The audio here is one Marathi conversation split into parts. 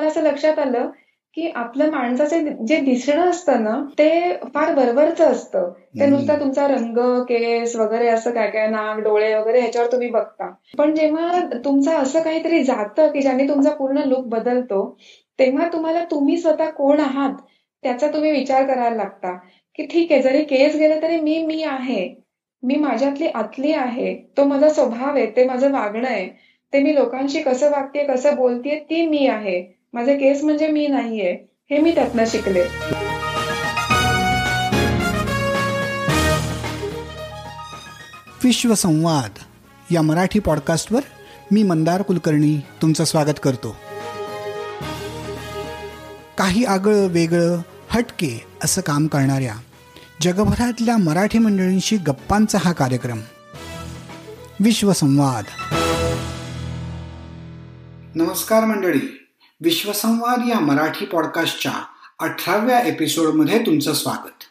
मला असं लक्षात आलं की आपलं माणसाचं जे दिसणं असतं ना ते फार वरवरचं असतं. ते नुसतं तुमचा रंग केस वगैरे असं काय काय नाक डोळे वगैरे ह्याच्यावर तुम्ही बघता. पण जेव्हा तुमचं असं काहीतरी जातं की ज्याने तुमचा पूर्ण लुक बदलतो तेव्हा तुम्हाला तुम्ही स्वतः कोण आहात त्याचा तुम्ही विचार करायला लागता की ठीक आहे जरी केस गेले तरी मी मी आहे. मी माझ्यातली आतली आहे. तो माझा स्वभाव आहे ते माझं वागणं आहे. ते मी लोकांशी कसं वागते कसं बोलतेय ती मी आहे. माझे केस म्हणजे मी नाहीये हे मी त्यातनं शिकले. विश्वसंवाद या मराठी पॉडकास्टवर मी मंदार कुलकर्णी तुमचं स्वागत करतो. काही आगळं वेगळं हटके असं काम करणाऱ्या जगभरातल्या मराठी मंडळींशी गप्पांचा हा कार्यक्रम. विश्वसंवाद. नमस्कार मंडळी. विश्वसंवाद या मराठी पॉडकास्टच्या अठराव्या एपिसोडमध्ये तुमचं स्वागत.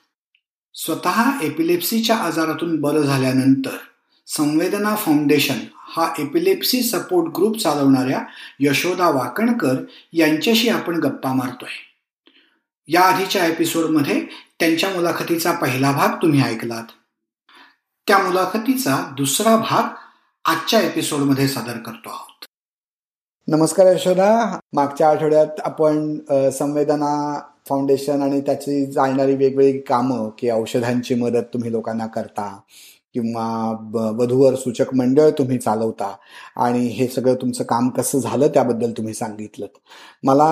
स्वतः एपिलेप्सीच्या आजारातून बरं झाल्यानंतर संवेदना फाउंडेशन हा एपिलेप्सी सपोर्ट ग्रुप चालवणाऱ्या यशोदा वाकणकर यांच्याशी आपण गप्पा मारतोय. या आधीच्या एपिसोडमध्ये त्यांच्या मुलाखतीचा पहिला भाग तुम्ही ऐकलात. त्या मुलाखतीचा दुसरा भाग आजच्या एपिसोडमध्ये सादर करतो आहोत. नमस्कार यशोदा. मागच्या आठवड्यात आपण संवेदना फाउंडेशन आणि त्याची चालणारी वेगवेगळी कामं की औषधांची मदत तुम्ही लोकांना करता किंवा वधूवर सूचक मंडळ तुम्ही चालवता आणि हे सगळं तुमचं काम कसं झालं त्याबद्दल तुम्ही सांगितलं मला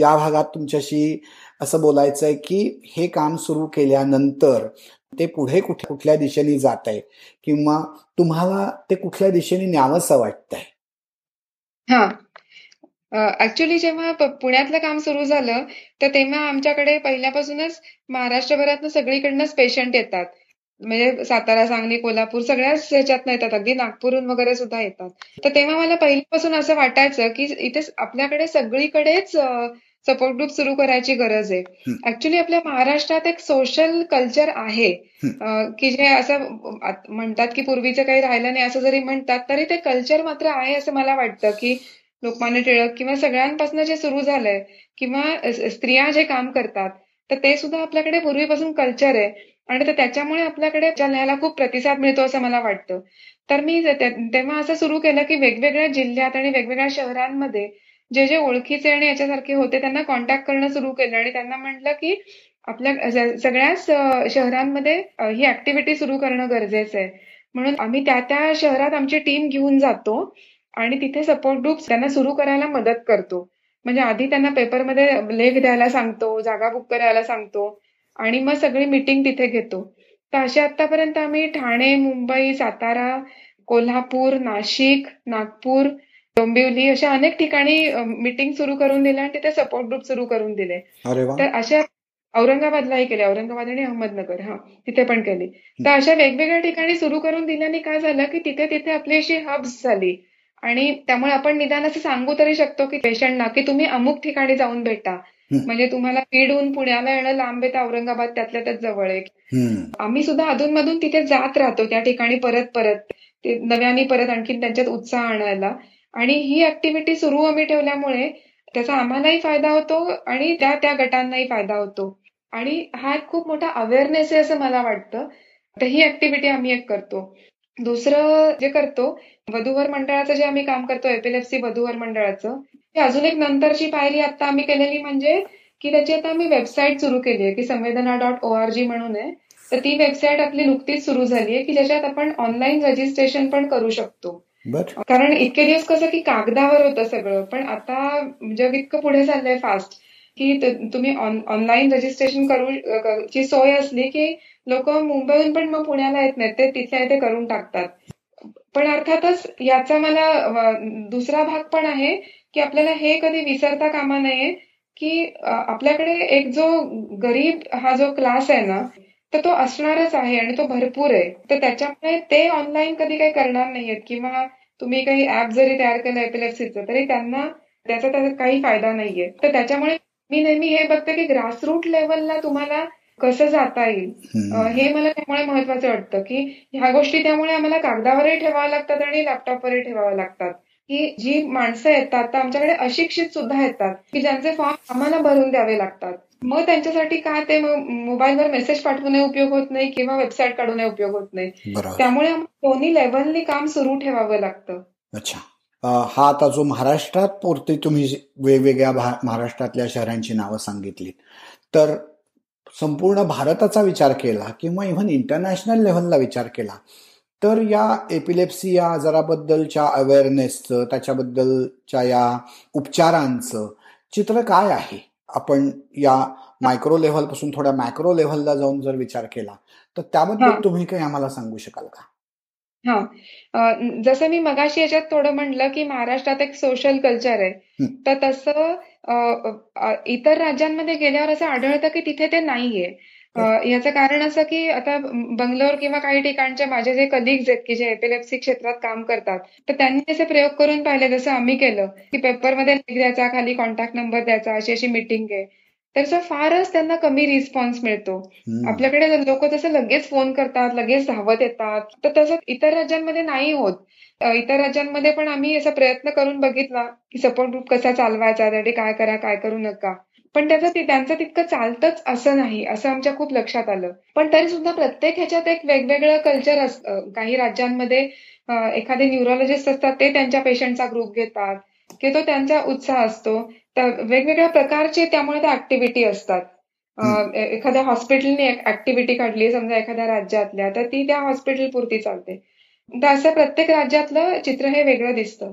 या भागात तुमच्याशी असं बोलायचं आहे की हे काम सुरू केल्यानंतर ते पुढे कुठे कुठल्या दिशेने जात आहे किंवा तुम्हाला ते कुठल्या दिशेने न्यावंसं वाटतंय? हा. ऍक्च्युली जेव्हा पुण्यातलं काम सुरू झालं तर तेव्हा आमच्याकडे पहिल्यापासूनच महाराष्ट्रभरातनं सगळीकडनंच पेशंट येतात. म्हणजे सातारा सांगली कोल्हापूर सगळ्याच ह्याच्यातनं येतात. अगदी नागपूरहून वगैरे सुद्धा येतात. तर तेव्हा मला पहिल्यापासून असं वाटायचं की इथे आपल्याकडे सगळीकडेच सपोर्ट ग्रुप सुरू करायची गरज आहे. ऍक्च्युली आपल्या महाराष्ट्रात एक सोशल कल्चर आहे. की जे असं म्हणतात की पूर्वीचं काही राहिलं नाही असं जरी म्हणतात तरी ते कल्चर मात्र आहे असं मला वाटतं की लोकमान्य टिळक किंवा सगळ्यांपासून जे सुरू झालंय किंवा स्त्रिया जे काम करतात तर ते सुद्धा आपल्याकडे पूर्वीपासून कल्चर आहे. आणि त्याच्यामुळे आपल्याकडे लिहायला खूप प्रतिसाद मिळतो असं मला वाटतं. तर मी तेव्हा असं सुरू केलं की वेगवेगळ्या जिल्ह्यात आणि वेगवेगळ्या शहरांमध्ये जे जे ओळखीचे आणि याच्यासारखे होते त्यांना कॉन्टॅक्ट करणं सुरू केलं. आणि त्यांना म्हटलं की आपल्या सगळ्याच शहरांमध्ये ही ऍक्टिव्हिटी सुरू करणं गरजेचं आहे. म्हणून आम्ही त्या त्या शहरात आमची टीम घेऊन जातो आणि तिथे सपोर्ट ग्रुप त्यांना सुरू करायला मदत करतो. म्हणजे आधी त्यांना पेपरमध्ये लेख द्यायला सांगतो जागा बुक करायला सांगतो आणि मग सगळी मीटिंग तिथे घेतो. तर असे आतापर्यंत आम्ही ठाणे मुंबई सातारा कोल्हापूर नाशिक नागपूर डोंबिवली अशा अनेक ठिकाणी मीटिंग सुरू करून दिल्या आणि तिथे सपोर्ट ग्रुप सुरू करून दिले. तर अशा औरंगाबादलाही केले. औरंगाबाद आणि अहमदनगर हा तिथे पण केली. तर अशा वेगवेगळ्या ठिकाणी सुरू करून दिल्याने काय झालं की तिथे तिथे आपली अशी हब्स झाली. आणि त्यामुळे आपण निदान असं सांगू तरी शकतो की पेशंटना की तुम्ही अमुक ठिकाणी जाऊन भेटा. म्हणजे तुम्हाला बीडहून पुण्याला येणं लांब आहे औरंगाबाद त्यातल्या त्यात जवळ आहे. आम्ही सुद्धा अधूनमधून तिथे जात राहतो त्या ठिकाणी परत परत. नव्याने परत आणखी त्यांच्यात उत्साह आणायला. आणि ही ऍक्टिव्हिटी सुरू आम्ही ठेवल्यामुळे त्याचा आम्हालाही फायदा होतो आणि त्या त्या गटांनाही फायदा होतो. आणि हा एक खूप मोठा अवेअरनेस आहे असं मला वाटतं. तर ही ऍक्टिव्हिटी आम्ही एक करतो. दुसरं जे करतो वधूवर मंडळाचं जे आम्ही काम करतो एपिलेप्सी वधूवर मंडळाचं ते अजून एक नंतरची पायरी आता आम्ही केलेली म्हणजे की त्याची आता आम्ही वेबसाईट सुरू केली आहे की संवेदना डॉट ओ आर जी म्हणून आहे. तर ती वेबसाईट आपली नुकतीच सुरू झाली आहे की ज्याच्यात आपण ऑनलाईन रजिस्ट्रेशन पण करू शकतो. कारण इतके दिवस कसं की कागदावर होतं सगळं पण आता जग इतकं पुढे चाललंय फास्ट की तुम्ही ऑनलाईन रजिस्ट्रेशन करू ची सोय असली की लोक मुंबईहून पण मग पुण्याला येत नाहीत ते तिथे इथे करून टाकतात. पण अर्थातच याचा मला दुसरा भाग पण आहे की आपल्याला हे कधी विसरता कामा नये की आपल्याकडे एक जो गरीब हा जो क्लास आहे ना तर तो असणारच आहे आणि तो भरपूर आहे. तर त्याच्यामुळे ते ऑनलाईन कधी काही करणार नाहीयेत किंवा तुम्ही काही ऍप जरी तयार केलं एपिलेप्सीचं तरी त्यांना त्याचा त्याचा काही फायदा नाहीये. तर त्याच्यामुळे मी नेहमी हे बघते की ग्रासरूट लेवलला तुम्हाला कसं जाता येईल? हे मला त्यामुळे महत्वाचं वाटतं की ह्या गोष्टी त्यामुळे आम्हाला कागदावरही ठेवाव्या लागतात आणि लॅपटॉपवरही ठेवाव्या लागतात. की जी माणसं येतात तर आमच्याकडे अशिक्षित सुद्धा येतात की ज्यांचे फॉर्म आम्हाला भरून द्यावे लागतात. मग त्यांच्यासाठी काय ते मोबाईलवर मेसेज पाठवून उपयोग होत नाही किंवा वेबसाईट काढून उपयोग होत नाही. त्यामुळे दोन्ही लेव्हलनी काम सुरू ठेवावं लागतं. अच्छा. हा आता जो महाराष्ट्रात पुरते तुम्ही वेगवेगळ्या महाराष्ट्रातल्या शहरांची नावं सांगितली तर संपूर्ण भारताचा विचार केला किंवा इव्हन इंटरनॅशनल लेव्हलला विचार केला तर या एपिलेप्सी या आजाराबद्दलच्या अवेअरनेसचं त्याच्याबद्दलच्या या उपचारांचं चित्र काय आहे? आपण या मायक्रो लेव्हलपासून थोड्या मॅक्रो लेव्हलला जाऊन जर विचार केला तर त्याबद्दल तुम्ही काही आम्हाला सांगू शकाल का? हा. जसं मी मगाशी याच्यात थोडं म्हणलं की महाराष्ट्रात एक सोशल कल्चर आहे. तर तसं इतर राज्यांमध्ये गेल्यावर असं आढळतं की तिथे ते नाहीये. याचं कारण असं की आता बंगलोर किंवा काही ठिकाणचे माझे जे कलिग्स आहेत की जे एपिलेप्सी क्षेत्रात काम करतात तर त्यांनी असे प्रयोग करून पाहिले जसं आम्ही केलं की पेपरमध्ये लिख द्यायचा खाली कॉन्टॅक्ट नंबर द्यायचा अशी अशी मिटिंग आहे. तर फारच त्यांना कमी रिस्पॉन्स मिळतो. आपल्याकडे लोक तसं लगेच फोन करतात लगेच धावत येतात तर तसं इतर राज्यांमध्ये नाही होत. इतर राज्यांमध्ये पण आम्ही असा प्रयत्न करून बघितला की सपोर्ट ग्रुप कसा चालवायचा त्यासाठी काय करा काय करू नका. पण त्याचं त्यांचं तितकं चालतच असं नाही असं आमच्या खूप लक्षात आलं. पण तरी सुद्धा प्रत्येक ह्याच्यात एक वेगवेगळं कल्चर असतं काही राज्यांमध्ये एखादे न्यूरोलॉजिस्ट असतात ते त्यांच्या पेशंटचा ग्रुप घेतात की तो त्यांचा उत्साह असतो. तर वेगवेगळ्या प्रकारचे त्यामुळे त्या ऍक्टिव्हिटी असतात. एखाद्या हॉस्पिटलने ऍक्टिव्हिटी काढली समजा एखाद्या राज्यातल्या तर ती त्या हॉस्पिटल पुरती चालते. तर असं प्रत्येक राज्यातलं चित्र हे वेगळं दिसतं.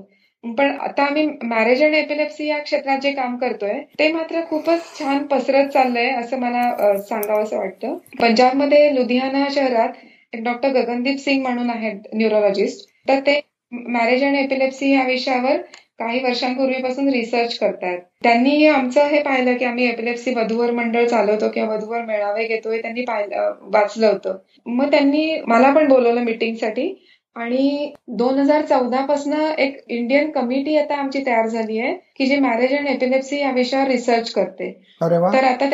पण आता आम्ही मॅरेज अँड एपिलेप्सी या क्षेत्रात जे काम करतोय ते मात्र खूपच छान पसरत चाललंय असं मला सांगावं असं वाटतं. पंजाबमध्ये लुधियाना शहरात एक डॉक्टर गगनदीप सिंग म्हणून आहेत न्यूरोलॉजिस्ट तर ते मॅरेज अँड एपिलेप्सी या विषयावर काही वर्षांपूर्वीपासून रिसर्च करतायत. त्यांनी आमचं हे पाहिलं की आम्ही एपिलेप्सी वधूवर मंडळ चालवतो किंवा वधूवर मेळावे घेतोय त्यांनी पाहिलं वाचलं होतं. मग त्यांनी मला पण बोलवलं मिटिंगसाठी आणि दोन हजार चौदा पासून एक इंडियन कमिटी आता आमची तयार झाली आहे की जी मॅरेज अँड एपिलेप्सी या विषयावर रिसर्च करते. तर आता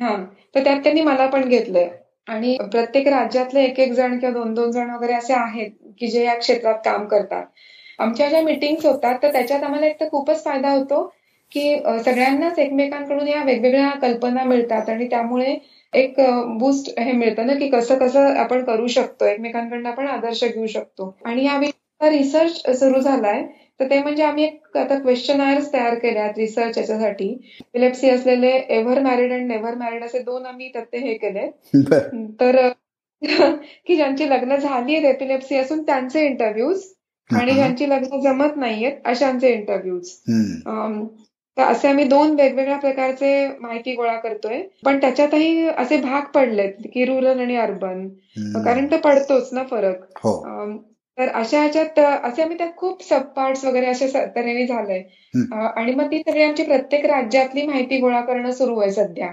हा. तर त्यात त्यांनी मला पण घेतलंय. आणि प्रत्येक राज्यातले एक एक जण किंवा दोन दोन जण वगैरे असे आहेत की जे या क्षेत्रात काम करतात. आमच्या ज्या मिटिंग्स होतात तर त्याच्यात आम्हाला एक तर खूपच फायदा होतो की सगळ्यांनाच एकमेकांकडून या वेगवेगळ्या कल्पना मिळतात आणि त्यामुळे एक बूस्ट हे मिळतं ना की कसं कसं आपण करू शकतो एकमेकांकडनं आपण आदर्श घेऊ शकतो. आणि या रिसर्च सुरू झालाय. तर ते म्हणजे आम्ही एक आता क्वेश्चनायर्स तयार केल्यात रिसर्च याच्यासाठी. इपिलेप्सी असलेले ever married and never married असे दोन आम्ही त्यात हे केले तर की ज्यांची लग्न झाली आहेत एपिलेप्सी असून त्यांचे इंटरव्ह्यूज आणि ज्यांची लग्न जमत नाहीयेत अशांचे इंटरव्ह्यूज तर असे आम्ही दोन वेगवेगळ्या प्रकारचे माहिती गोळा करतोय. पण त्याच्यातही असे भाग पडलेत की रुरल आणि अर्बन कारण तो पडतोच ना फरक. हो. तर अशा ह्याच्यात असे आम्ही त्यात खूप सब पार्ट वगैरे अशा तऱ्हेने झालंय. आणि मग ती सगळी आमची प्रत्येक राज्यातली माहिती गोळा करणं सुरू आहे सध्या.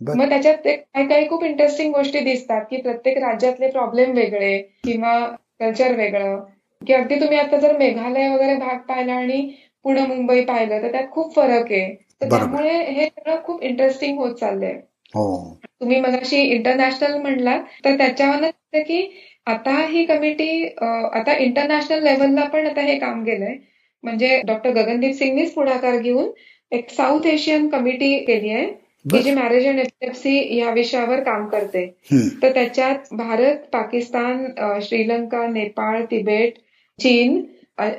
मग त्याच्यात काही काही खूप इंटरेस्टिंग गोष्टी दिसतात की प्रत्येक राज्यातले प्रॉब्लेम वेगळे किंवा कल्चर वेगळं. की अगदी तुम्ही आता जर मेघालय वगैरे भाग पाहिला आणि पुणे मुंबई पाहिलं तर त्यात खूप फरक आहे. तर त्यामुळे हे सगळं खूप इंटरेस्टिंग होत चाललंय. हो. तुम्ही मगाशी इंटरनॅशनल म्हणला तर त्याच्यावर की आता ही कमिटी आता इंटरनॅशनल लेव्हलला पण आता हे काम केलंय म्हणजे डॉक्टर गगनदीप सिंगनीच पुढाकार घेऊन एक साऊथ एशियन कमिटी केली आहे की जी मॅरेज अँड एपिलेप्सी या विषयावर काम करते. तर त्याच्यात भारत पाकिस्तान श्रीलंका नेपाळ तिबेट चीन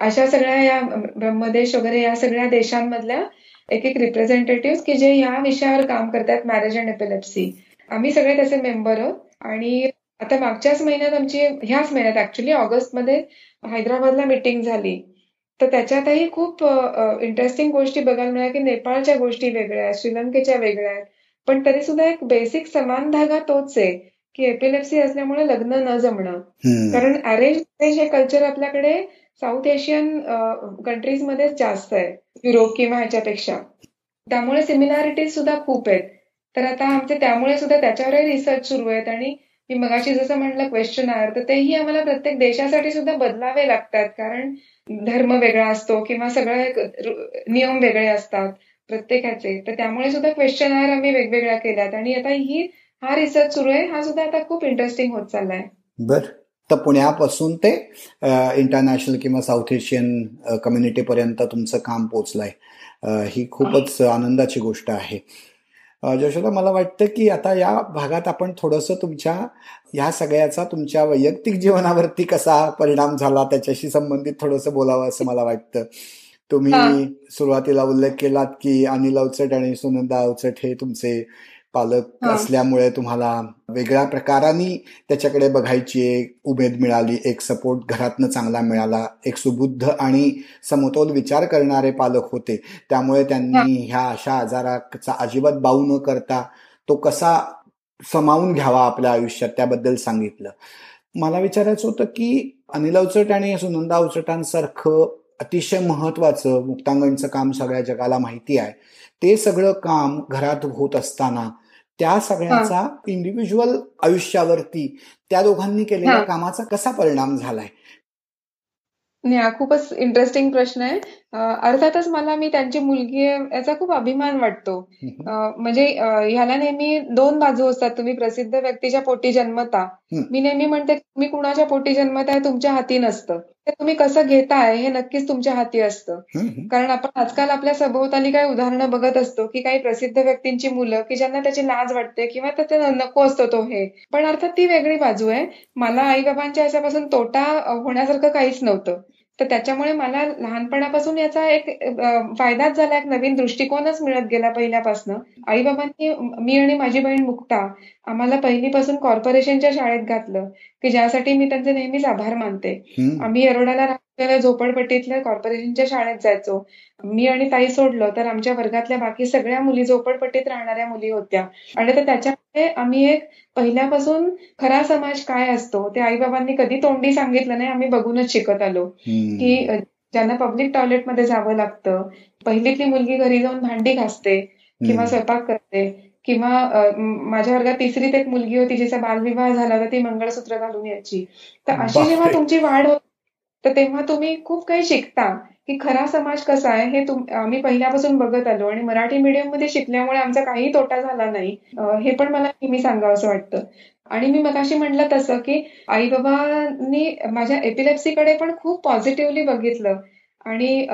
अशा सगळ्या या ब्रह्मदेश वगैरे या सगळ्या देशांमधल्या एक एक रिप्रेझेंटेटिव्ह की जे या विषयावर काम करतात मॅरेज अँड एपिलेप्सी आम्ही सगळे त्याचे मेंबर आहोत आणि आता मागच्याच महिन्यात आमची ह्याच महिन्यात ऍक्च्युली ऑगस्टमध्ये हैदराबादला मिटिंग झाली. तर त्याच्यातही खूप इंटरेस्टिंग गोष्टी बघायला मिळाल्या की नेपाळच्या गोष्टी वेगळ्या आहेत श्रीलंकेच्या वेगळ्या आहेत. पण तरी सुद्धा एक बेसिक समान धागा तोच आहे की एपिलेप्सी असल्यामुळे लग्न न जमणं. कारण अरेंज हे कल्चर आपल्याकडे साऊथ एशियन कंट्रीजमध्येच जास्त आहे. युरोप किंवा ह्याच्यापेक्षा. त्यामुळे सिमिलॅरिटीज सुद्धा खूप आहेत. तर आता आमचे त्यामुळे सुद्धा त्याच्यावरही रिसर्च सुरू आहेत आणि मी मगाशी जसं म्हणलं क्वेश्चन आहे तर तेही आम्हाला प्रत्येक देशासाठी सुद्धा बदलावे लागतात. कारण धर्म वेगळा असतो किंवा सगळे नियम वेगळे असतात प्रत्येकाचे. तर त्यामुळे सुद्धा क्वेश्चन आम्ही वेगवेगळ्या केल्यात. आणि आता ही हा रिसर्च सुरू आहे. हा सुद्धा आता खूप इंटरेस्टिंग होत चाललाय. बर. फक्त पुण्यापासून ते इंटरनॅशनल किंवा साऊथ एशियन कम्युनिटीपर्यंत तुमचं काम पोचलंय. ही खूपच आनंदाची गोष्ट आहे. जशोदा मला वाटतं की आता या भागात आपण थोडंसं तुमच्या या सगळ्याचा तुमच्या वैयक्तिक जीवनावरती कसा परिणाम झाला त्याच्याशी संबंधित थोडंसं बोलावं असं मला वाटतं. तुम्ही सुरुवातीला उल्लेख केलात की अनिल अवचट आणि सुनंदा अवचट हे तुमचे पालक असल्यामुळे तुम्हाला वेगळ्या प्रकाराने त्याच्याकडे बघायची एक उमेद मिळाली एक सपोर्ट घरातनं चांगला मिळाला एक सुबुद्ध आणि समतोल विचार करणारे पालक होते. त्यामुळे त्यांनी ह्या अशा आजाराचा अजिबात बाऊ न करता तो कसा समावून घ्यावा आपल्या आयुष्यात त्याबद्दल सांगितलं. मला विचारायचं होतं की अनिल अवचट आणि सुनंदा अवचटांसारखं अतिशय महत्वाचं मुक्तांगणचं काम सगळ्या जगाला माहिती आहे. ते सगळं काम घरात होत असताना त्या सगळ्याचा इंडिव्हिज्युअल आयुष्यावरती त्या दोघांनी केलेल्या कामाचा कसा परिणाम झालाय? हा खूपच इंटरेस्टिंग प्रश्न आहे. अर्थातच मला मी त्यांची मुलगी आहे याचा खूप अभिमान वाटतो. म्हणजे ह्याला नेहमी दोन बाजू असतात. तुम्ही प्रसिद्ध व्यक्तीच्या पोटी जन्मता. मी नेहमी म्हणते तुम्ही कुणाच्या पोटी जन्मताय तुमच्या हाती नसतं. ते तुम्ही कसं घेताय हे नक्कीच तुमच्या हाती असतं. कारण आपण आजकाल आपल्या सभोवताली काही उदाहरणं बघत असतो की काही प्रसिद्ध व्यक्तींची मुलं की ज्यांना त्याची लाज वाटते किंवा त्याचे नको असतो तो हे. पण अर्थात ती वेगळी बाजू आहे. मला आई बाबांच्या याच्यापासून तोटा होण्यासारखं काहीच नव्हतं. तर त्याच्यामुळे मला लहानपणापासून याचा एक फायदाच झाला एक नवीन दृष्टिकोनच मिळत गेला पहिल्यापासून. आई बाबांनी मी आणि माझी बहीण मुक्ता आम्हाला पहिलीपासून कॉर्पोरेशनच्या शाळेत घातलं की ज्यासाठी मी त्यांचे नेहमीच आभार मानते. आम्ही येरोडाला राहलेल्या झोपडपट्टीतल्या कॉर्पोरेशनच्या शाळेत जायचो. मी आणि ताई सोडलं तर आमच्या वर्गातल्या बाकी सगळ्या मुली झोपडपट्टीत राहणाऱ्या मुली होत्या. आणि तर त्याच्यामुळे आम्ही एक पहिल्यापासून खरा समाज काय असतो ते आई बाबांनी कधी तोंडी सांगितलं नाही आम्ही बघूनच शिकत आलो. की ज्यांना पब्लिक टॉयलेटमध्ये जावं लागतं पहिलीतली मुलगी घरी जाऊन भांडी घासते किंवा स्वयंपाक करते किंवा माझ्या वर्गात तिसरीत एक मुलगी होती जिचा बालविवाह झाला तर ती मंगळसूत्र घालून यायची. तर अशी जेव्हा तुमची वाढ होत तर तेव्हा तुम्ही खूप काही शिकता की खरा समाज कसा आहे हे आम्ही पहिल्यापासून बघत आलो आणि मराठी मीडियममध्ये शिकल्यामुळे आमचा काही तोटा झाला नाही. हे पण मला नेहमी सांगावं असं वाटतं. आणि मी मगाशी म्हटलं तसं की आई बाबांनी माझ्या एपिलेप्सीकडे पण खूप पॉझिटिव्हली बघितलं. आणि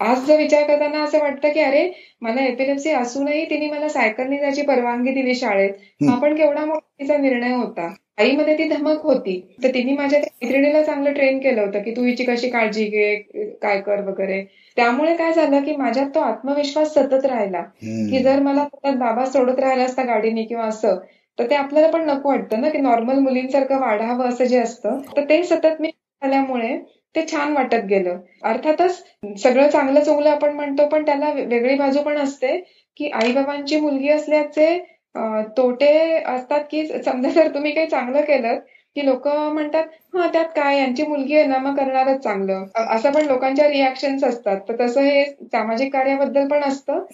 आज जर विचार करताना असं वाटतं की अरे मला एपिलेप्सी असूनही तिने मला सायकलने जायची परवानगी दिली शाळेत. हा पण केवढा मोठा निर्णय होता. आईमध्ये ती धमक होती. तर तिने माझ्या मैत्रिणीला चांगलं ट्रेन केलं होतं की तू हिची कशी काळजी घे काय कर वगैरे. त्यामुळे काय झालं की माझ्यात तो आत्मविश्वास सतत राहिला. की जर मला सतत बाबा सोडत राहिला असता गाडीने किंवा असं तर ते आपल्याला पण नको वाटतं ना की नॉर्मल मुलींसारखं वाढावं असं जे असतं. तर ते सतत मी झाल्यामुळे ते छान वाटत गेलं. अर्थातच सगळं चांगलं चोंगलं आपण म्हणतो पण त्याला वेगळी बाजू पण असते की आई बाबांची मुलगी असल्याचे तोटे असतात की समजा जर तुम्ही काही चांगलं केलं की लोक म्हणतात हा त्यात काय? यांची मुलगी आहे ना मग करणारच चांगलं. असं पण लोकांच्या रिॲक्शन्स असतात. तर तसं हे सामाजिक कार्याबद्दल पण असतं.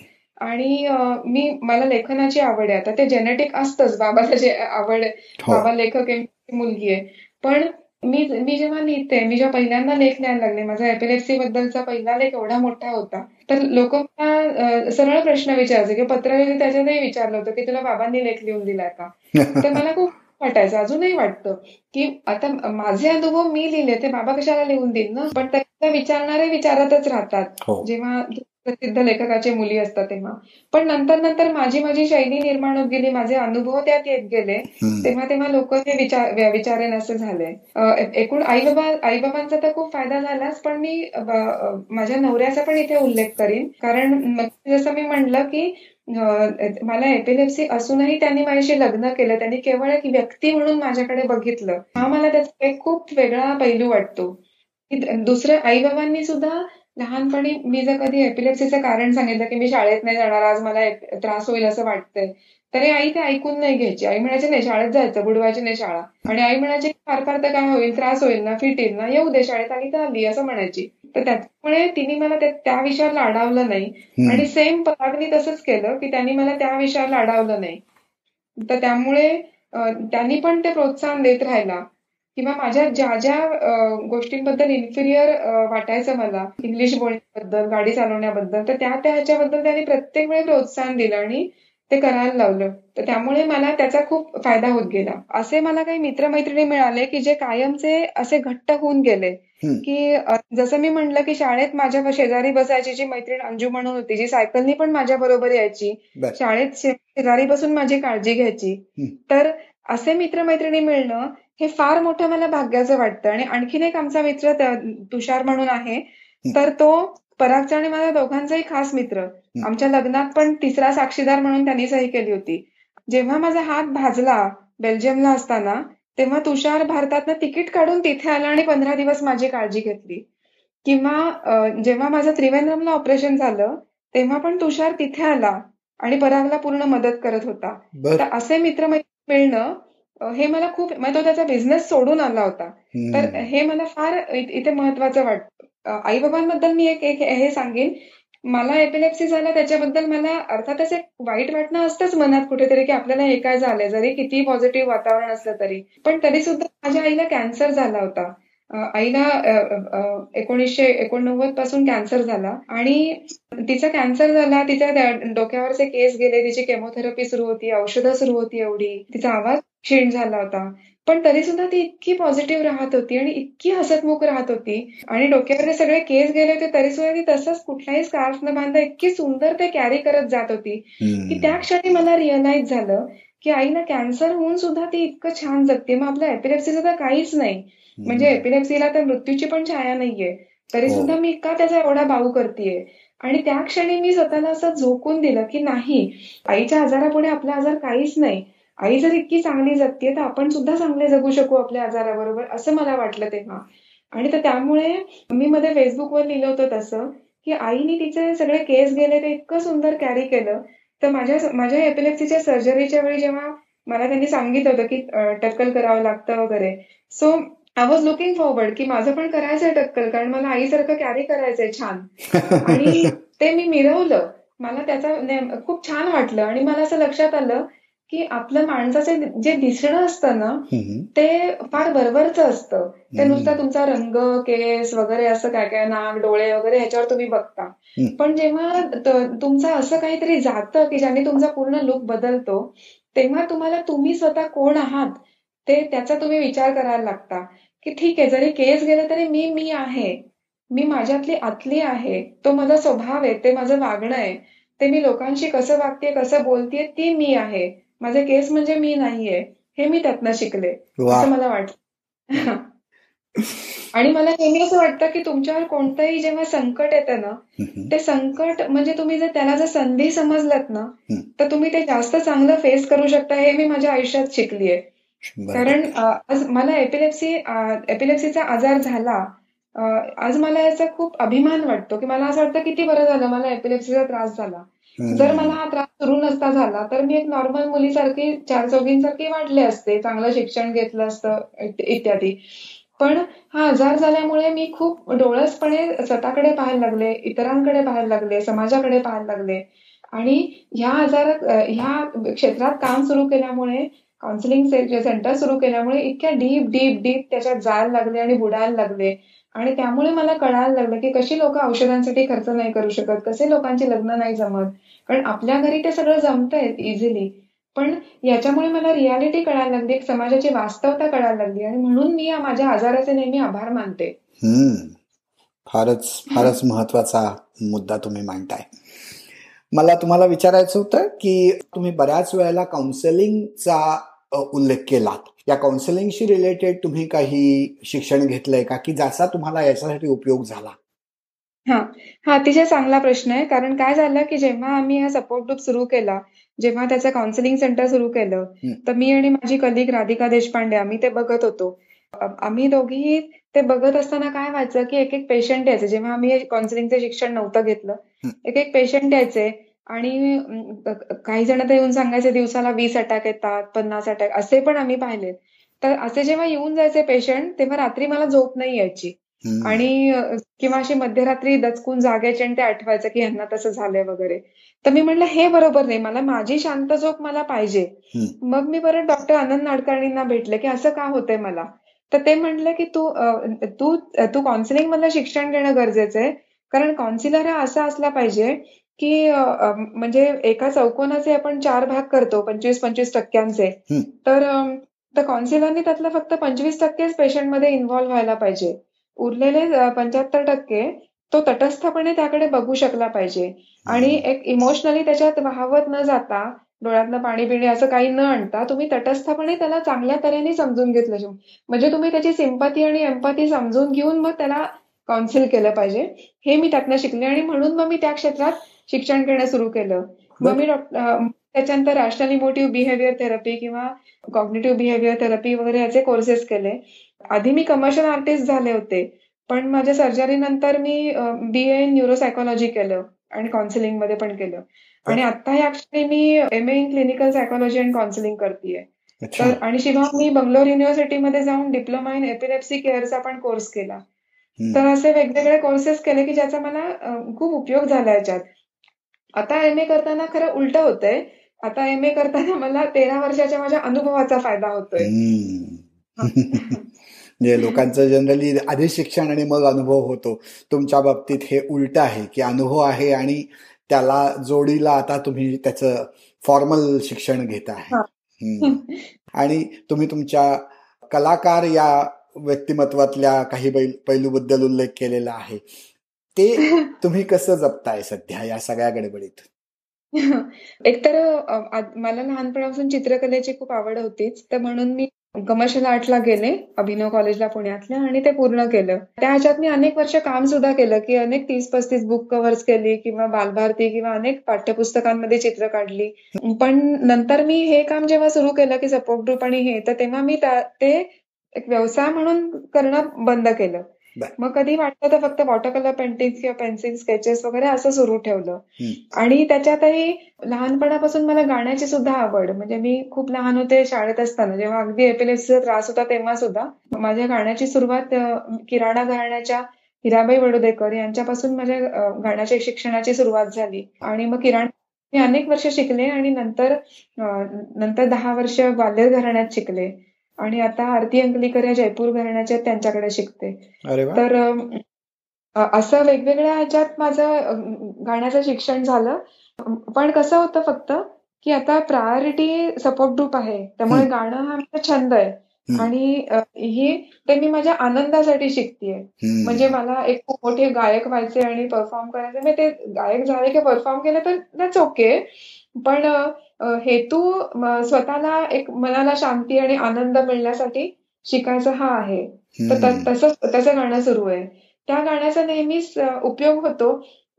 आणि मी मला लेखनाची आवड आहे. आता ते जेनेटिक असतंच. बाबाला जे आवड हो. बाबा लेखक आहे मुलगी आहे. पण मी मी जेव्हा लिहिते मी जेव्हा पहिल्यांदा लेख लिहायला लागले माझा एपिलेप्सी बद्दलचा पहिला लेख एवढा मोठा होता. तर लोक मला सरळ प्रश्न विचारायचे की पत्र त्याच्यातही विचारलं होतं की तुला बाबांनी लेख लिहून दिलाय का? तर मला खूप वाटायचं अजूनही वाटतं की आता माझे अनुभव मी लिहिले ते बाबा कशाला लिहून देईल ना? पण त्याच्या विचारणारे विचारतच राहतात. हो. जेव्हा प्रसिद्ध लेखकाचे मुली असतात तेव्हा. पण नंतर नंतर माझी माझी शैली निर्माण होत गेली माझे अनुभव त्यात येत गेले. तेव्हा तेव्हा लोक हे विचार विचारेन असं झालंय. एकूण आई बाबा आई बाबांचा तर खूप फायदा झालाच पण मी माझ्या नवऱ्याचा पण इथे उल्लेख करीन. कारण जसं मी म्हणलं की मला एपिलेप्सी असूनही त्यांनी माझ्याशी लग्न केलं. त्यांनी केवळ एक व्यक्ती म्हणून माझ्याकडे बघितलं. हा मला त्याचा एक खूप वेगळा पैलू वाटतो. दुसऱ्या आई बाबांनी सुद्धा लहानपणी मी जर कधी एपिलेप्सीचं कारण सांगितलं की मी शाळेत नाही जाणार आज मला त्रास होईल असं वाटतंय तरी आई ते ऐकून नाही घ्यायची. आई म्हणायची नाही शाळेत जायचं बुडवायची नाही शाळा. आणि आई म्हणायची फार फार तर काय होईल त्रास होईल ना फिट येईल ना येऊ दे शाळेत आली तर आली असं म्हणायची. तर त्यामुळे तिने मला त्या विषयावर लाडावलं नाही. आणि सेम परागनी तसंच केलं की त्यांनी मला त्या विषयावर लाडावलं नाही. तर त्यामुळे त्यांनी पण ते प्रोत्साहन देत राहिला. किंवा माझ्या ज्या ज्या गोष्टींबद्दल इन्फिरियर वाटायचं मला इंग्लिश बोलण्याबद्दल गाडी चालवण्याबद्दल तर त्या त्या ह्याच्याबद्दल त्यांनी प्रत्येक वेळी प्रोत्साहन दिलं आणि ते करायला लावलं. तर त्यामुळे मला त्याचा खूप फायदा होत गेला. असे मला काही मित्रमैत्रिणी मिळाले की जे कायमचे असे घट्ट होऊन गेले की जसं मी म्हंटल की शाळेत माझ्या शेजारी बसायची जी मैत्रीण अंजू म्हणून होती जी सायकलनी पण माझ्या बरोबर यायची. शाळेत शेजारी बसून माझी काळजी घ्यायची. तर असे मित्रमैत्रिणी मिळणं हे फार मोठं मला भाग्याचं वाटतं. आणि आणखीन एक आमचा मित्र तुषार म्हणून आहे तर तो परागचा आणि माझा दोघांचाही खास मित्र. आमच्या लग्नात पण तिसरा साक्षीदार म्हणून त्यांनी सही केली होती. जेव्हा माझा हात भाजला बेल्जियमला असताना तेव्हा तुषार भारतातनं तिकीट काढून तिथे आला आणि पंधरा दिवस माझी काळजी घेतली. किंवा जेव्हा माझं त्रिवेंद्रमला ऑपरेशन झालं तेव्हा पण तुषार तिथे आला आणि परागला पूर्ण मदत करत होता. तर असे मित्र मिळणं हे मला खूप तो त्याचा बिझनेस सोडून आला होता. तर हे मला फार इथे महत्वाचं वाटतं. आई बाबांबद्दल मी एक हे सांगेन. मला एपिलेप्सी झाला त्याच्याबद्दल मला अर्थातच एक वाईट वाटणं असतंच मनात कुठेतरी की आपल्याला हे काय झालंय? जरी किती पॉझिटिव्ह वातावरण असलं तरी. पण तरी सुद्धा माझ्या आईला कॅन्सर झाला होता. आईला एकोणीसशे एकोणनव्वदपासून कॅन्सर झाला आणि तिचा कॅन्सर झाला तिच्या डोक्यावरचे केस गेले तिची केमोथेरपी सुरू होती औषधं सुरू होती एवढी तिचा आवाज क्षीण झाला होता. पण तरी सुद्धा ती इतकी पॉझिटिव्ह राहत होती आणि इतकी हसतमुख राहत होती आणि डोक्यावर सगळे केस गेले होते तरी सुद्धा ती तसंच कुठलाही स्कार्फ न बांधा इतकी सुंदर ते कॅरी करत जात होती की त्या क्षणी मला रिअलाइज झालं की आईला कॅन्सर होऊन सुद्धा ती इतकं छान जगते. मग आपल्या एपिलेप्सीचं तर काहीच नाही. म्हणजे एपिलेप्सीला तर मृत्यूची पण छाया नाहीये. तरी हो. सुद्धा मी का त्याचा एवढा बाऊ करतेय? आणि त्या क्षणी मी स्वतःला असं झोकून दिलं की नाही आईच्या आजारापुढे आपला आजार काहीच नाही. आई जर इतकी चांगली जगते तर आपण सुद्धा चांगले जगू शकू आपल्या आजाराबरोबर असं मला वाटलं तेव्हा. आणि तर त्यामुळे मी मध्ये फेसबुकवर लिहिलं होतं तसं की आईने तिचे सगळे केस गेले ते इतकं सुंदर कॅरी केलं. तर माझ्या माझ्या एपिलेप्सीच्या सर्जरीच्या वेळी जेव्हा मला त्यांनी सांगितलं होतं की टक्कल करावं लागतं वगैरे. So I was looking forward की माझं पण करायचंय टक्कल कारण मला आईसारखं कॅरी करायचंय छान. आणि ते मी मिरवलं. मला त्याचा खूप छान वाटलं आणि मला असं लक्षात आलं की आपलं माणसाचं जे दिसणं असतं ना ते फार बरोबरच असतं. ते नुसतं तुमचा रंग केस वगैरे असं काय काय नाक डोळे वगैरे ह्याच्यावर तुम्ही बघता. पण जेव्हा तुमचं असं काहीतरी जातं की ज्याने तुमचा पूर्ण लुक बदलतो तेव्हा तुम्हाला तुम्ही स्वतः कोण आहात ते त्याचा तुम्ही विचार करायला लागता की ठीक आहे जरी केस गेले तरी मी मी आहे. मी माझ्यातली आतली आहे. तो माझा स्वभाव आहे ते माझं वागणं आहे. ते मी लोकांशी कसं वागते कसं बोलतेय ती मी आहे. माझे केस म्हणजे मी नाहीये हे मी त्यातनं शिकले असं मला वाटतं आणि मला नेहमी असं वाटतं की तुमच्यावर कोणतंही जेव्हा संकट येतं ना ते संकट म्हणजे तुम्ही जर त्याला जर संधी समजलात ना तर तुम्ही ते जास्त चांगलं फेस करू शकता हे मी माझ्या आयुष्यात शिकलीये कारण आज मला एपिलेप्सी एपिलेप्सीचा आजार झाला आज मला याचा खूप अभिमान वाटतो की मला असं वाटतं किती बरं झालं मला एपिलेप्सीचा त्रास झाला. जर मला हा त्रास सुरू नसता झाला तर मी एक नॉर्मल मुलीसारखी चार चौघींसारखी वाटले असते चांगलं शिक्षण घेतलं असतं इत्यादी. पण हा आजार झाल्यामुळे मी खूप डोळसपणे स्वतःकडे पाहायला लागले इतरांकडे पाहायला लागले समाजाकडे पाहायला लागले. आणि ह्या आजारात ह्या क्षेत्रात काम सुरू केल्यामुळे काउन्सिलिंग सेंटर सुरू केल्यामुळे इतक्या डीप डीप डीप त्याच्यात जायला लागले आणि बुडायला लागले. आणि त्यामुळे मला कळायला लागलं की कशी लोक औषधांसाठी खर्च नाही करू शकत कसे लोकांचे लग्न नाही जमत. कारण आपल्या घरी ते सगळं जमतंय इझिली पण याच्यामुळे मला रियालिटी कळायला लागली एक समाजाची वास्तवता कळायला लागली आणि म्हणून मी या माझ्या आजाराचे नेहमी आभार मानते. फारच फारच महत्त्वाचा मुद्दा तुम्ही मांडताय. मला तुम्हाला विचारायचं होतं की तुम्ही बऱ्याच वेळेला काउन्सिलिंगचा उल्लेख केलात. या काउन्सिलिंगशी रिलेटेड तुम्ही काही शिक्षण घेतलंय का? की ज्याचा तुम्हाला याच्यासाठी उपयोग झाला? हा. हा अतिशय चांगला प्रश्न आहे. कारण काय झालं की जेव्हा आम्ही हा सपोर्ट ग्रुप सुरू केला जेव्हा त्याचं काउन्सिलिंग सेंटर सुरू केलं तर मी आणि माझी कलिग राधिका देशपांडे आम्ही ते बघत होतो. आम्ही दोघी ते बघत असताना काय व्हायचं की एक एक पेशंट यायचे. जेव्हा आम्ही काउन्सिलिंगचं शिक्षण नव्हतं घेतलं एक एक पेशंट यायचे आणि काही जण तर येऊन सांगायचे दिवसाला वीस अटॅक येतात पन्नास अटॅक असे पण आम्ही पाहिले. तर असे जेव्हा येऊन जायचे पेशंट तेव्हा रात्री मला झोप नाही यायची. आणि किंवा अशी मध्यरात्री दचकून जागायचे आणि ते आठवायचं की यांना तसं झालंय वगैरे. तर मी म्हटलं हे बरोबर नाही. मला माझी शांत झोप मला पाहिजे. मग मी परत डॉक्टर आनंद नाडकर्णींना भेटले की असं का होतंय मला? तर ते म्हटलं की तू तू तू काउन्सिलिंग मधलं शिक्षण घेणं गरजेचं आहे. कारण काउन्सिलर हा असा असला पाहिजे की म्हणजे एका चौकोनाचे आपण चार भाग करतो पंचवीस पंचवीस टक्क्यांचे. तर कौन्सिलरनी त्यातलं फक्त पंचवीस टक्केच पेशंटमध्ये इन्व्हॉल्व्ह व्हायला पाहिजे. उरलेले पंच्याहत्तर टक्के तो तटस्थपणे त्याकडे बघू शकला पाहिजे. आणि एक इमोशनली त्याच्यात वाहवत न जाता डोळ्यातनं पाणी पिणे असं काही न आणता तुम्ही तटस्थपणे त्याला चांगल्या तऱ्हेने समजून घेतलं म्हणजे तुम्ही त्याची सिंपती आणि एम्पती समजून घेऊन मग त्याला काउन्सिल केलं पाहिजे. हे मी त्यातनं शिकले आणि म्हणून मग मी त्या क्षेत्रात शिक्षण घेणं सुरू केलं. मग मी त्याच्यानंतर रॅशनल इमोटिव्ह बिहेवियर थेरपी किंवा कॉग्नेटिव्ह बिहेवियर थेरपी वगैरे याचे कोर्सेस केले. आधी मी कमर्शियल आर्टिस्ट झाले होते पण माझ्या सर्जरी नंतर मी बी ए न्यूरो सायकोलॉजी केलं आणि काउन्सिलिंगमध्ये पण केलं. आणि आता या क्षणी मी M A in clinical psychology and counselling करतेय. तर आणि शिवा मी बंगलोर युनिव्हर्सिटीमध्ये जाऊन डिप्लोमा इन एपिलेप्सी केअरचा पण कोर्स केला. तर असे वेगवेगळे कोर्सेस केले की ज्याचा मला खूप उपयोग झाला याच्यात. आता एम ए करताना खरं उलट होतंय आता एम ए करताना मला तेरा वर्षाच्या माझ्या अनुभवाचा फायदा होतोय. म्हणजे लोकांचं जनरली आधी शिक्षण आणि मग अनुभव होतो. तुमच्या बाबतीत हे उलट आहे की अनुभव आहे आणि त्याला जोडीला आता तुम्ही त्याचं फॉर्मल शिक्षण घेत आहे. आणि तुम्ही तुमच्या कलाकार या व्यक्तिमत्वातल्या काही पैलूबद्दल उल्लेख केलेला आहे. ते तुम्ही कसं जपताय सध्या या सगळ्या गडबडीत? एकतर मला लहानपणापासून चित्रकलेची खूप आवड होतीच तर म्हणून मी कमर्शियल आर्टला गेले अभिनव कॉलेजला पुण्यातल्या आणि ते पूर्ण केलं. त्या ह्याच्यात मी अनेक वर्ष काम सुद्धा केलं की अनेक तीस पस्तीस बुक कव्हर्स केली किंवा बालभारती किंवा अनेक पाठ्यपुस्तकांमध्ये चित्र काढली. पण नंतर मी हे काम जेव्हा सुरू केलं की सपोर्ट ग्रुप आणि हे तर तेव्हा मी ते एक व्यवसाय म्हणून करणं बंद केलं. मग कधी वाटतं तर फक्त वॉटर कलर पेंटिंग किंवा पेन्सिल स्केचेस वगैरे असं सुरू ठेवलं. आणि त्याच्यातही लहानपणापासून मला गाण्याची सुद्धा आवड. म्हणजे मी खूप लहान होते शाळेत असताना जेव्हा अगदी एपिलेप्सीचा त्रास होता तेव्हा सुद्धा माझ्या गाण्याची सुरुवात किराणा घराण्याच्या हिराबाई वडोदेकर यांच्यापासून माझ्या गाण्याच्या शिक्षणाची सुरुवात झाली. आणि मग किराणा मी अनेक वर्ष शिकले आणि नंतर नंतर दहा वर्ष ग्वाल्हेर घराण्यात शिकले. आणि आता आरती अंकलीकर या जयपूर घराण्याच्या त्यांच्याकडे शिकते. तर असं वेगवेगळ्या ह्याच्यात माझं गाण्याचं शिक्षण झालं. पण कसं होतं फक्त की आता प्रायोरिटी सपोर्ट ग्रुप आहे. त्यामुळे गाणं हा माझा छंद आहे. आणि ही ते मी माझ्या आनंदासाठी शिकतेय. म्हणजे मला एक खूप मोठे गायक व्हायचे आणि परफॉर्म करायचे. म्हणजे ते गायक झाले की परफॉर्म केले तर दॅट्स ओके पण हेतू स्वतःला एक मनाला शांती आणि आनंद मिळण्यासाठी शिकायचा हा आहे. तर तसं तसं गाणं सुरू आहे. त्या गाण्याचा नेहमीच उपयोग होतो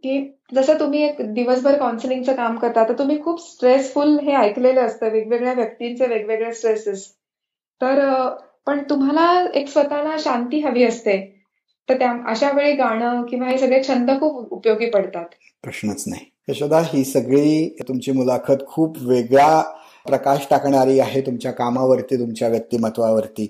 की जसं तुम्ही एक दिवसभर काउन्सिलिंगचं काम करता तर तुम्ही खूप स्ट्रेसफुल हे ऐकलेलं असतं वेगवेगळ्या व्यक्तींचे वेगवेगळे स्ट्रेसेस तर पण तुम्हाला एक स्वतःला शांती हवी असते. तर त्या अशा वेळी गाणं किंवा हे सगळे छंद खूप उपयोगी पडतात. प्रश्नच नाही. यशोदा ही सगळी तुमची मुलाखत खूप वेगळा प्रकाश टाकणारी आहे तुमच्या कामावरती तुमच्या व्यक्तिमत्वावरती.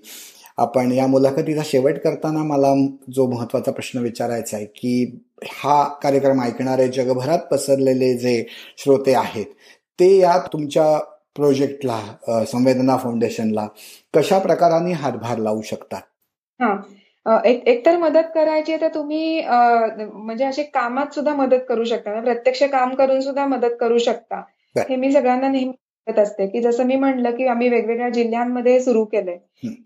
आपण या मुलाखतीचा शेवट करताना मला जो महत्त्वाचा प्रश्न विचारायचा आहे की हा कार्यक्रम ऐकणारे जगभरात पसरलेले जे श्रोते आहेत ते या तुमच्या प्रोजेक्टला संवेदना फाउंडेशनला कशा प्रकाराने हातभार लावू शकतात? एक एकतर मदत करायची तर तुम्ही म्हणजे असे कामात सुद्धा मदत करू शकता. म्हणजे प्रत्यक्ष काम करून सुद्धा मदत करू शकता. हे मी सगळ्यांना नेहमी असते की जसं मी म्हणलं की आम्ही वेगवेगळ्या जिल्ह्यांमध्ये सुरू केलंय.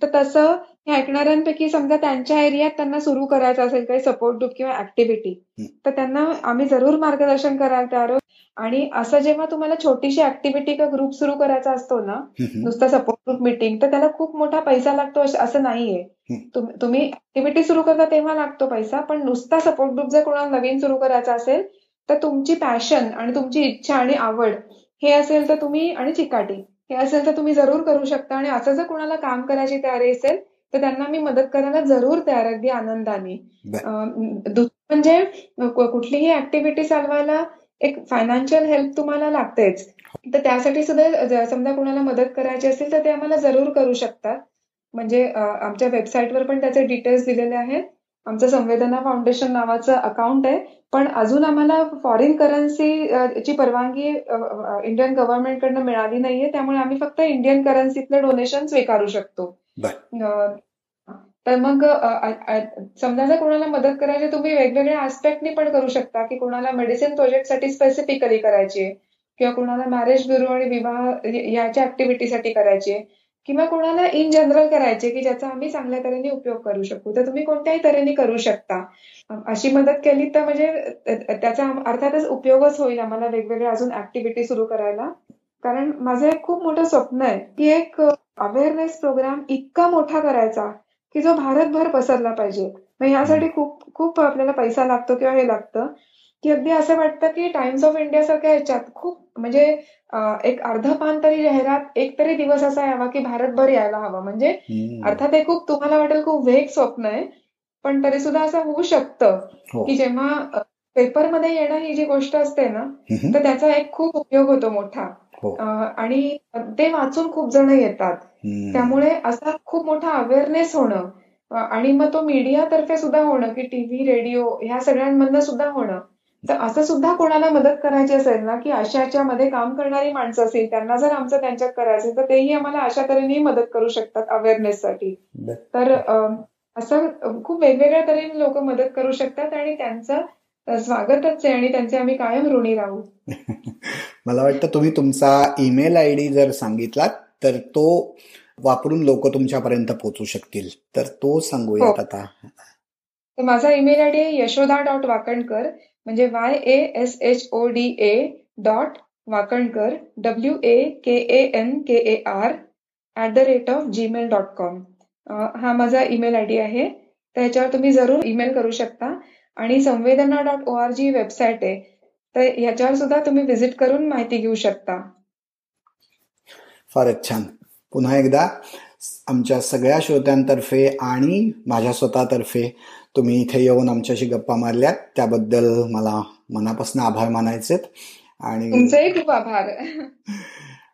तर तसं हे ऐकणाऱ्यांपैकी समजा त्यांच्या एरियात त्यांना सुरू करायचं असेल काही सपोर्ट ग्रुप किंवा ऍक्टिव्हिटी तर त्यांना आम्ही जरूर मार्गदर्शन करायला तयार आणि असं जेव्हा तुम्हाला छोटीशी ऍक्टिव्हिटी किंवा ग्रुप सुरू करायचा असतो ना नुसतं सपोर्ट ग्रुप मिटिंग तर त्याला खूप मोठा पैसा लागतो असं नाहीये. तुम्ही ऍक्टिव्हिटी सुरू करता तेव्हा लागतो पैसा पण नुसता सपोर्ट ग्रुप जर कोणाला नवीन सुरू करायचा असेल तर तुमची पॅशन आणि तुमची इच्छा आणि आवड हे असेल तर तुम्ही आणि चिकाटी हे असेल तर तुम्ही जरूर करू शकता. आणि असं जर कोणाला काम करायची तयारी असेल तर त्यांना मी मदत करायला जरूर तयार अगदी आनंदाने. म्हणजे कुठलीही ऍक्टिव्हिटी चालवायला एक फायनान्शियल हेल्प तुम्हाला लागतेच. तर त्यासाठी सुद्धा समजा कोणाला मदत करायची असेल तर ते आम्हाला जरूर करू शकतात. म्हणजे आमच्या वेबसाईटवर पण त्याचे डिटेल्स दिलेले आहेत. आमचं संवेदना फाउंडेशन नावाचं अकाउंट आहे. पण अजून आम्हाला फॉरेन करन्सी ची परवानगी इंडियन गव्हर्नमेंटकडनं मिळाली नाहीये. त्यामुळे आम्ही फक्त इंडियन करन्सीतले डोनेशन स्वीकारू शकतो. तर मग समजा जर कोणाला मदत करायची तुम्ही वेगवेगळ्या आस्पेक्टनी पण करू शकता की कोणाला मेडिसिन प्रोजेक्टसाठी स्पेसिफिकली करायची किंवा कोणाला मॅरेज ब्युरो आणि विवाह याच्या ऍक्टिव्हिटीसाठी करायची किंवा कोणाला इन जनरल करायचे की ज्याचा आम्ही चांगल्या तऱ्हेने उपयोग करू शकू. तर तुम्ही कोणत्याही तऱ्हेने करू शकता. अशी मदत केली तर म्हणजे त्याचा अर्थातच उपयोगच होईल आम्हाला वेगवेगळ्या अजून ऍक्टिव्हिटी सुरू करायला. कारण माझं एक खूप मोठं स्वप्न आहे की एक अवेअरनेस प्रोग्राम इतका मोठा करायचा की जो भारतभर पसरला पाहिजे. मग यासाठी खूप खूप आपल्याला पैसा लागतो किंवा हे लागतं. की अगदी असं वाटतं की टाइम्स ऑफ इंडिया सारख्या ह्याच्यात खूप म्हणजे एक अर्ध पान तरी जाहिरात एक तरी दिवस असा यावा की भारतभर यायला हवा. म्हणजे अर्थात हे खूप तुम्हाला वाटेल खूप वेग स्वप्न आहे पण तरी सुद्धा असं होऊ शकतं. हो. की जेव्हा पेपरमध्ये येणं ही जी गोष्ट असते ना तर त्याचा एक खूप उपयोग होतो मोठा. आणि ते वाचून खूप जण येतात. त्यामुळे असा खूप मोठा अवेअरनेस होणं आणि मग तो मीडियातर्फे सुद्धा होणं की टीव्ही रेडिओ ह्या सगळ्यांमधनं सुद्धा होणं. तर असं सुद्धा कोणाला मदत करायची असेल ना की अशाच्या मध्ये काम करणारी माणसं असेल त्यांना जर आमचं त्यांच्यात करायचं तर तेही आम्हाला अशा तऱ्हेने मदत करू शकतात अवेअरनेससाठी तर असं खूप वेगवेगळ्या तऱ्हेने लोक मदत करू शकतात आणि त्यांचं स्वागतच आहे आणि त्यांचे आम्ही कायम ऋणी राहू. मला वाटतं तुम्ही तुमचा ईमेल आय डी जर सांगितलात तर तो वापरून लोक तुमच्यापर्यंत पोहोचू शकतील. तर तो सांगूयात हो. आता. माझा ईमेल आय डी आहे यशोदा डॉट वाकणकर म्हणजे Y A S H O D A dot Wakankar W A K A N K A R at the rate of Gmail dot com हा माझा ईमेल आय डी आहे. तर ह्याच्यावर तुम्ही जरूर ईमेल करू शकता. आणि Samvedana dot O R G website आहे. तर ह्याच्यावर सुद्धा तुम्ही व्हिजिट करून माहिती घेऊ शकता. फारच छान. पुन्हा एकदा आमच्या सगळ्या श्रोत्यांतर्फे आणि माझ्या स्वतःतर्फे तुम्ही इथे येऊन आमच्याशी गप्पा मारल्यात. त्याबद्दल मला मनापासून आभार मानायचे आणि खूप आभार.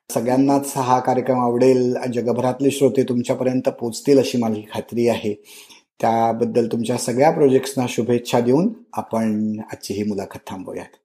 सगळ्यांनाच हा कार्यक्रम आवडेल. जगभरातले श्रोते तुमच्यापर्यंत पोचतील अशी माझी खात्री आहे. त्याबद्दल तुमच्या सगळ्या प्रोजेक्ट्सना शुभेच्छा देऊन आपण आजची ही मुलाखत थांबवूयात.